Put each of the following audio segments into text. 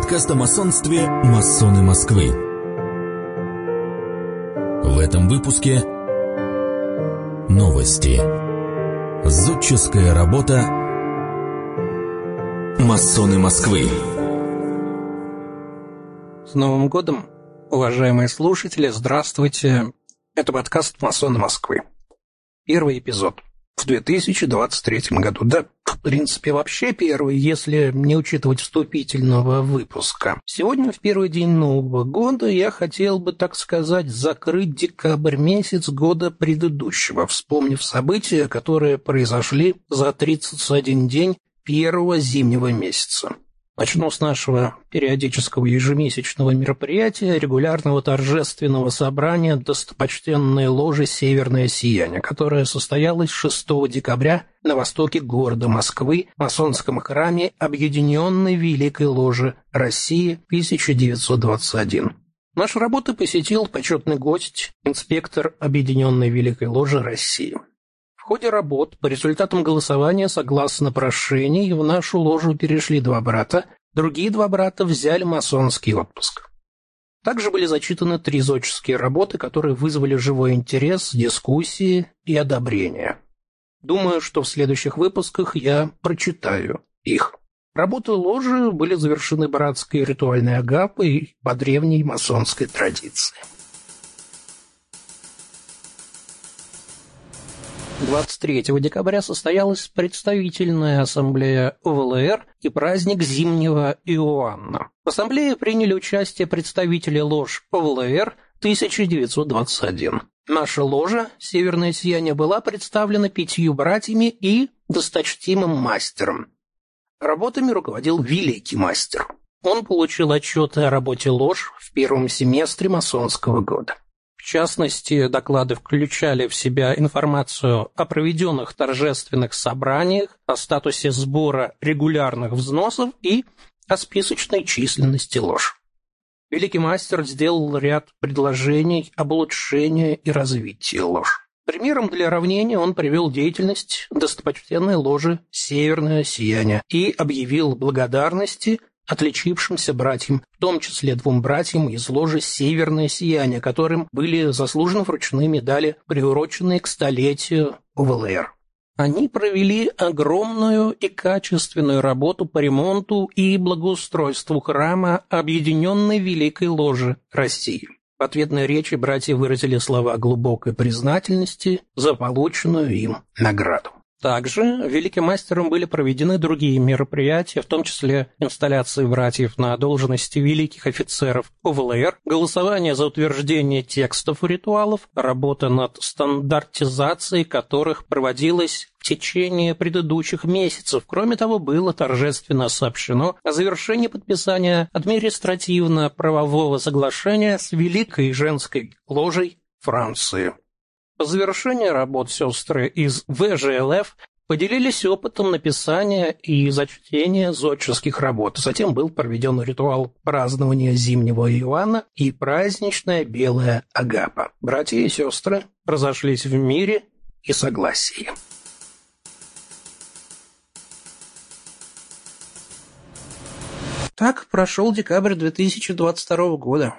подкаст о масонстве «Масоны Москвы». В этом выпуске новости. Зодческая работа «Масоны Москвы». С Новым годом, уважаемые слушатели, здравствуйте. Это подкаст «Масоны Москвы». Первый эпизод в 2023 году. Да, в принципе, вообще первый, если не учитывать вступительного выпуска. Сегодня, в первый день Нового года, я хотел бы, так сказать, закрыть декабрь месяц года предыдущего, вспомнив события, которые произошли за 31 день первого зимнего месяца. Начну с нашего периодического ежемесячного мероприятия, регулярного торжественного собрания достопочтенной ложи «Северное сияние», которое состоялось 6 декабря на востоке города Москвы в масонском храме Объединенной Великой Ложи России 1921. Нашу работу посетил почетный гость, инспектор Объединенной Великой Ложи России. В ходе работ по результатам голосования согласно прошению в нашу ложу перешли два брата, другие два брата взяли масонский отпуск. Также были зачитаны три зодческие работы, которые вызвали живой интерес, дискуссии и одобрение. Думаю, что в следующих выпусках я прочитаю их. Работы ложи были завершены братской ритуальной агапой по древней масонской традиции. 23 декабря состоялась представительная ассамблея ОВЛР и праздник Зимнего Иоанна. В ассамблее приняли участие представители лож ОВЛР 1921. Наша ложа «Северное сияние» была представлена пятью братьями и досточтимым мастером. Работами руководил великий мастер. Он получил отчеты о работе лож в первом семестре масонского года. В частности, доклады включали в себя информацию о проведенных торжественных собраниях, о статусе сбора регулярных взносов и о списочной численности лож. Великий мастер сделал ряд предложений об улучшении и развитии лож. Примером для равнения он привел деятельность достопочтенной ложи «Северное сияние» и объявил благодарности отличившимся братьям, в том числе двум братьям из ложи «Северное сияние», которым были заслужены вручные медали, приуроченные к столетию УВЛР. Они провели огромную и качественную работу по ремонту и благоустройству храма Объединенной Великой Ложи России. В ответной речи братья выразили слова глубокой признательности за полученную им награду. Также великим мастером были проведены другие мероприятия, в том числе инсталляции братьев на должности великих офицеров ОВЛР, голосование за утверждение текстов ритуалов, работа над стандартизацией которых проводилась в течение предыдущих месяцев. Кроме того, было торжественно сообщено о завершении подписания административно-правового соглашения с Великой женской ложей Франции. По завершении работ сестры из ВЖЛФ поделились опытом написания и зачтения зодческих работ. Затем был проведен ритуал празднования Зимнего Иоанна и праздничная Белая Агапа. Братья и сестры разошлись в мире и согласии. Так прошел декабрь 2022 года.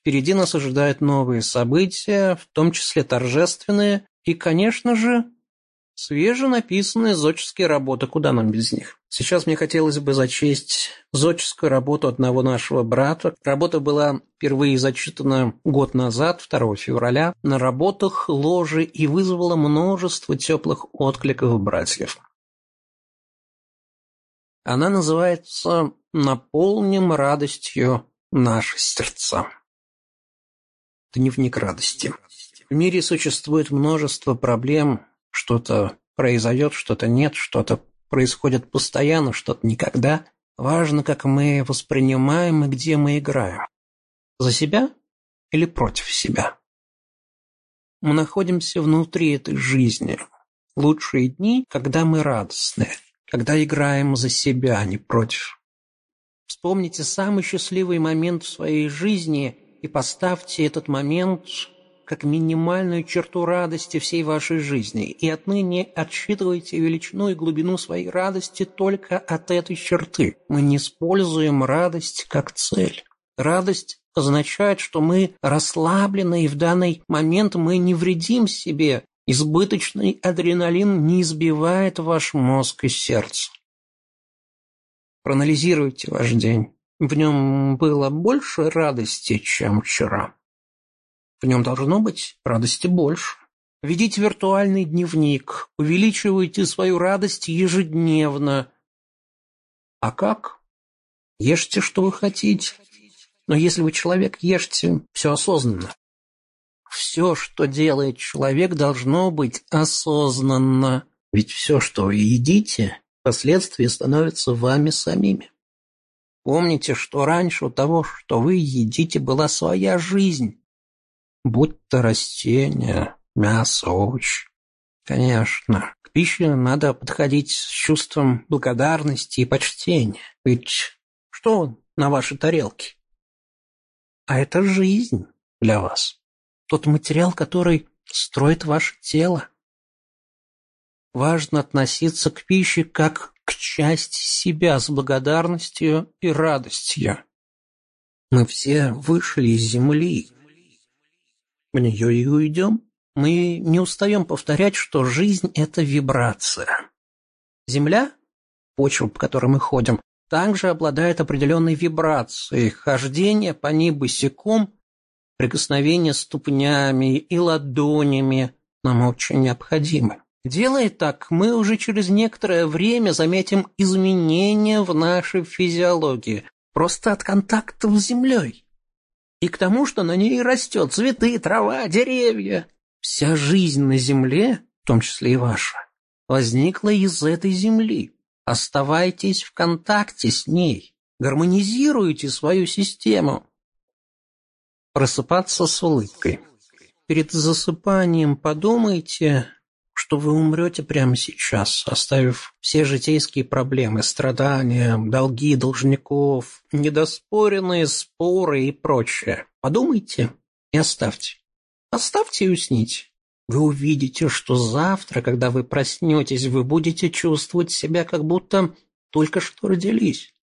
Впереди нас ожидают новые события, в том числе торжественные и, конечно же, свеженаписанные зодческие работы. Куда нам без них? Сейчас мне хотелось бы зачесть зодческую работу одного нашего брата. Работа была впервые зачитана год назад, 2 февраля, на работах ложи и вызвала множество теплых откликов братьев. Она называется «Наполним радостью наши сердца». Дневник радости. В мире существует множество проблем. Что-то произойдет, что-то нет, что-то происходит постоянно, что-то никогда. Важно, как мы воспринимаем и где мы играем. За себя или против себя? Мы находимся внутри этой жизни. Лучшие дни, когда мы радостны, когда играем за себя, а не против. Вспомните самый счастливый момент в своей жизни – и поставьте этот момент как минимальную черту радости всей вашей жизни, и отныне отсчитывайте величину и глубину своей радости только от этой черты. Мы не используем радость как цель. Радость означает, что мы расслаблены, и в данный момент мы не вредим себе. Избыточный адреналин не избивает ваш мозг и сердце. Проанализируйте ваш день. В нем было больше радости, чем вчера. В нем должно быть радости больше. Ведите виртуальный дневник, увеличивайте свою радость ежедневно. А как? Ешьте, что вы хотите. Но если вы человек, ешьте все осознанно. Все, что делает человек, должно быть осознанно. Ведь все, что вы едите, впоследствии становится вами самими. Помните, что раньше у того, что вы едите, была своя жизнь. Будь то растения, мясо, овощи. Конечно, к пище надо подходить с чувством благодарности и почтения. Ведь что на вашей тарелке? А это жизнь для вас. Тот материал, который строит ваше тело. Важно относиться к пище как к части себя с благодарностью и радостью. Мы все вышли из земли. В нее и уйдем. Мы не устаем повторять, что жизнь – это вибрация. Земля, почва, по которой мы ходим, также обладает определенной вибрацией. Хождение по ней босиком, прикосновение ступнями и ладонями нам очень необходимы. Делая так, мы уже через некоторое время заметим изменения в нашей физиологии, просто от контакта с землей. И к тому, что на ней растет цветы, трава, деревья. Вся жизнь на земле, в том числе и ваша, возникла из этой земли. Оставайтесь в контакте с ней, гармонизируйте свою систему. Просыпаться с улыбкой. Перед засыпанием подумайте, что вы умрете прямо сейчас, оставив все житейские проблемы, страдания, долги должников, недоспоренные споры и прочее. Подумайте и оставьте. Оставьте и усните. Вы увидите, что завтра, когда вы проснетесь, вы будете чувствовать себя, как будто только что родились.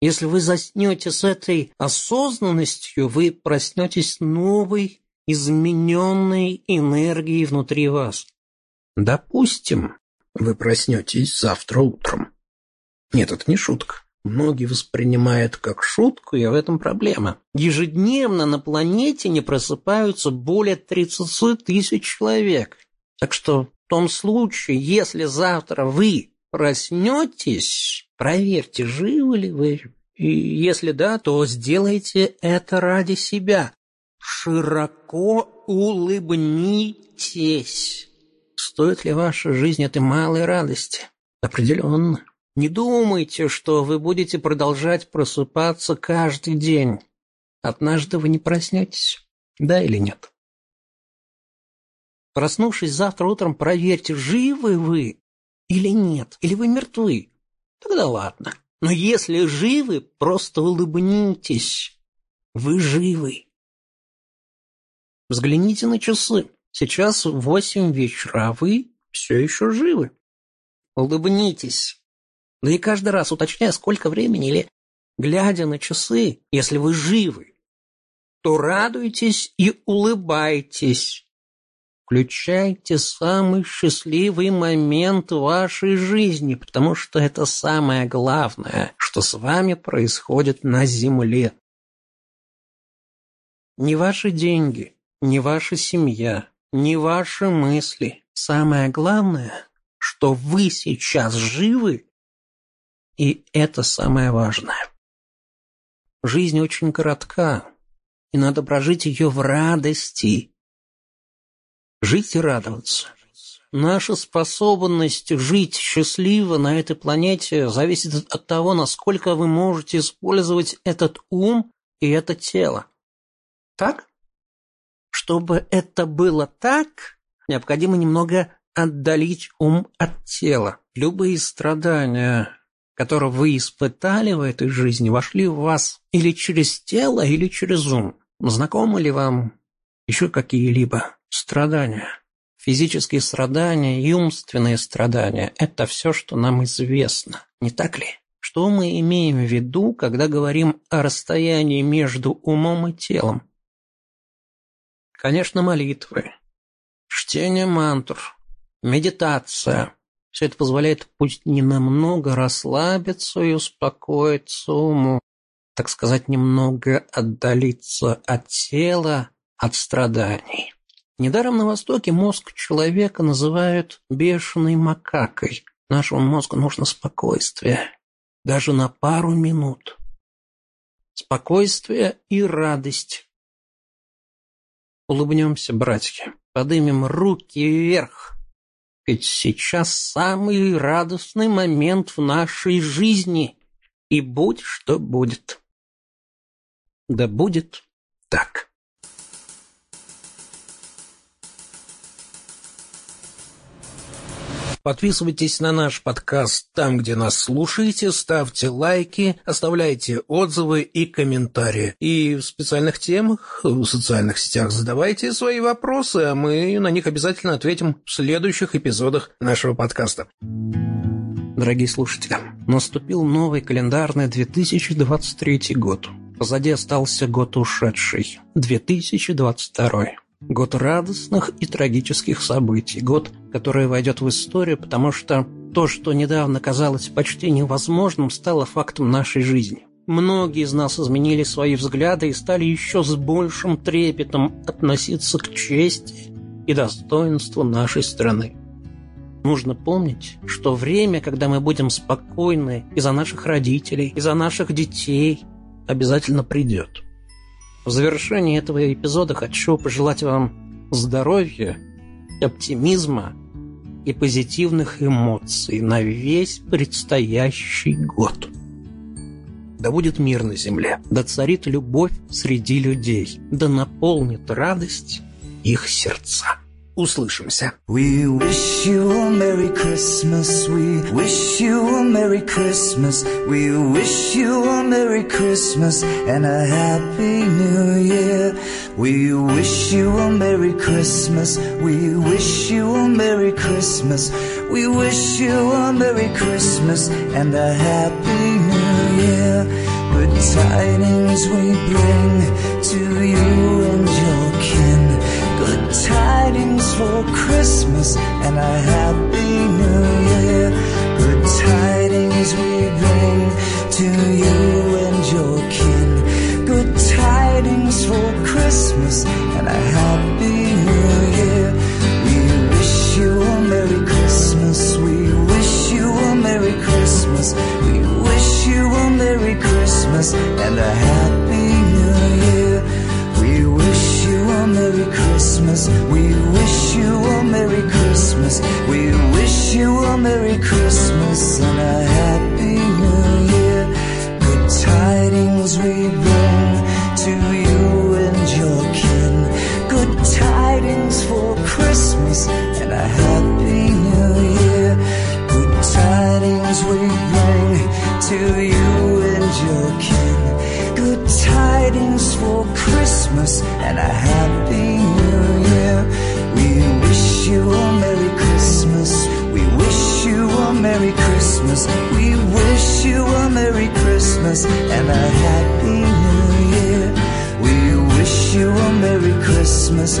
Если вы заснете с этой осознанностью, вы проснетесь новой, измененной энергией внутри вас. Допустим, вы проснетесь завтра утром. Нет, это не шутка. Многие воспринимают как шутку, и в этом проблема. Ежедневно на планете не просыпаются более 30 тысяч человек. Так что в том случае, если завтра вы проснетесь, проверьте, живы ли вы. И если да, то сделайте это ради себя. Широко улыбнитесь. Стоит ли ваша жизнь этой малой радости? Определенно. Не думайте, что вы будете продолжать просыпаться каждый день. Однажды вы не проснетесь. Да или нет? Проснувшись завтра утром, проверьте, живы вы или нет, или вы мертвы. Тогда ладно. Но если живы, просто улыбнитесь. Вы живы. Взгляните на часы. Сейчас восемь вечера, а вы все еще живы. Улыбнитесь. Да и каждый раз уточняя, сколько времени, или глядя на часы, если вы живы, то радуйтесь и улыбайтесь. Включайте самый счастливый момент вашей жизни, потому что это самое главное, что с вами происходит на Земле. Не ваши деньги, не ваша семья, не ваши мысли. Самое главное, что вы сейчас живы и это самое важное. Жизнь очень коротка, и надо прожить ее в радости. Жить и радоваться. Наша способность жить счастливо на этой планете зависит от того, насколько вы можете использовать этот ум и это тело. Так? Чтобы это было так, необходимо немного отдалить ум от тела. Любые страдания, которого вы испытали в этой жизни, вошли в вас или через тело, или через ум. Знакомо ли вам еще какие-либо страдания. Физические страдания и умственные страдания – это все, что нам известно, не так ли? Что мы имеем в виду, когда говорим о расстоянии между умом и телом? Конечно, молитвы, чтение мантр, медитация. Все это позволяет пусть ненамного расслабиться и успокоиться уму, так сказать, немного отдалиться от тела, от страданий. Недаром на Востоке мозг человека называют бешеной макакой. Нашему мозгу нужно спокойствие, даже на пару минут. Спокойствие и радость. Улыбнемся, братья, подымем руки вверх. Ведь сейчас самый радостный момент в нашей жизни. И будь что будет. Да будет так. Подписывайтесь на наш подкаст там, где нас слушаете, ставьте лайки, оставляйте отзывы и комментарии. И в специальных темах, в социальных сетях задавайте свои вопросы, а мы на них обязательно ответим в следующих эпизодах нашего подкаста. Дорогие слушатели, наступил новый календарный 2023 год. Позади остался год ушедший, 2022. Год радостных и трагических событий. Год, который войдет в историю, потому что то, что недавно казалось почти невозможным, стало фактом нашей жизни. Многие из нас изменили свои взгляды и стали еще с большим трепетом относиться к чести и достоинству нашей страны. Нужно помнить, что время, когда мы будем спокойны и за наших родителей, и за наших детей, обязательно придет. В завершении этого эпизода хочу пожелать вам здоровья, оптимизма и позитивных эмоций на весь предстоящий год. Да будет мир на земле, да царит любовь среди людей, да наполнит радость их сердца. Услышимся. We wish you a Merry Christmas. We wish you a Merry Christmas. We wish you a Merry Christmas and a Happy New Year. We wish you a Merry Christmas. We wish you a Merry Christmas. We wish you a Merry Christmas and a Happy New Year. Good tidings we bring to you tidings for Christmas and a happy new year. Good tidings we bring to you and your kin. Good tidings for Christmas and a happy new year. We wish you a Merry Christmas. We wish you a Merry Christmas. We wish you a Merry Christmas and a happy Christmas and a Happy New Year. Good tidings we bring to you and your kin. Good tidings for Christmas and a happy new year. We wish you a Merry Christmas. We wish you a Merry Christmas. We wish you a Merry Christmas and a happy new year. We wish you a Merry Christmas.